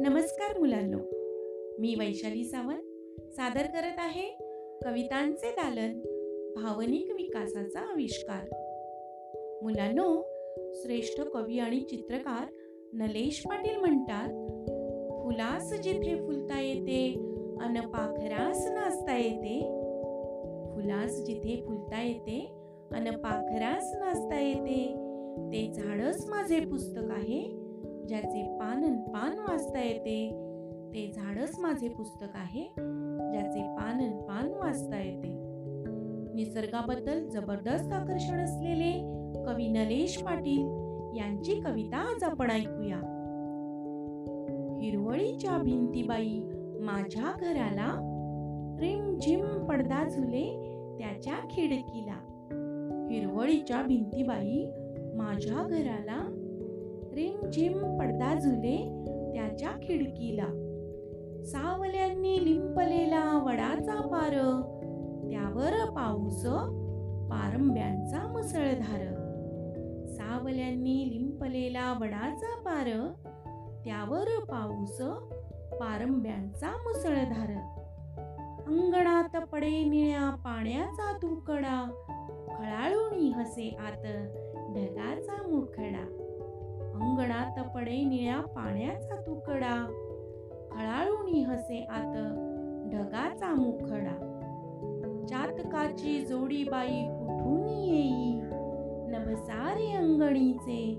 नमस्कार मुलांनो. मी वैशाली सावंत सादर करत आहे कवितांचे दालन भावनिक विकासाचा आविष्कार. मुलांनो श्रेष्ठ कवी आणि चित्रकार नलेश पाटील म्हणतात फुलास जिथे फुलता येते अन पाखरास नाचता येते. फुलास जिथे फुलता येते अन पाखरास नाचता येते. ते झाडच माझे पुस्तक आहे ज्याचे पान पान वाचता येते ते झाडच माझे पुस्तक आहे ज्याचे पान पान वाचता येते. निसर्गाबद्दल जबरदस्त आकर्षण असलेले कवी नलेश पाटील यांची कविता आज आपण ऐकूया. हिरवळीच्या भिंतीबाई माझ्या घराला रिमझिम पडदा झुले त्याच्या खिडकीला. हिरवळीच्या भिंतीबाई माझ्या घराला चिम पडदा झुले त्याच्या खिडकीला. सावल्यांनी लिंपलेला वडाचा पार त्यावर पाऊस पारंब्यांचा मुसळधार. सावल्यांनी लिंपलेला वडाचा पार त्यावर पाऊस पारंब्यांचा मुसळधार. अंगणात पडे निळ्या पाण्याचा तुकडा खळाळूनी हसे आत ढगाचा मुखडा. अंगणात पडे निळ्या पाण्याचा तुकडा. खळाळूनी हसे आत ढगाचा मुखडा. चातकाची जोडी बाई कुठून येई. नभसारे अंगणीचे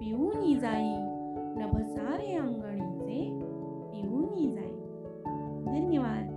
पिऊनी जाई. नभसारे अंगणीचे पिऊनी जाई. धन्यवाद.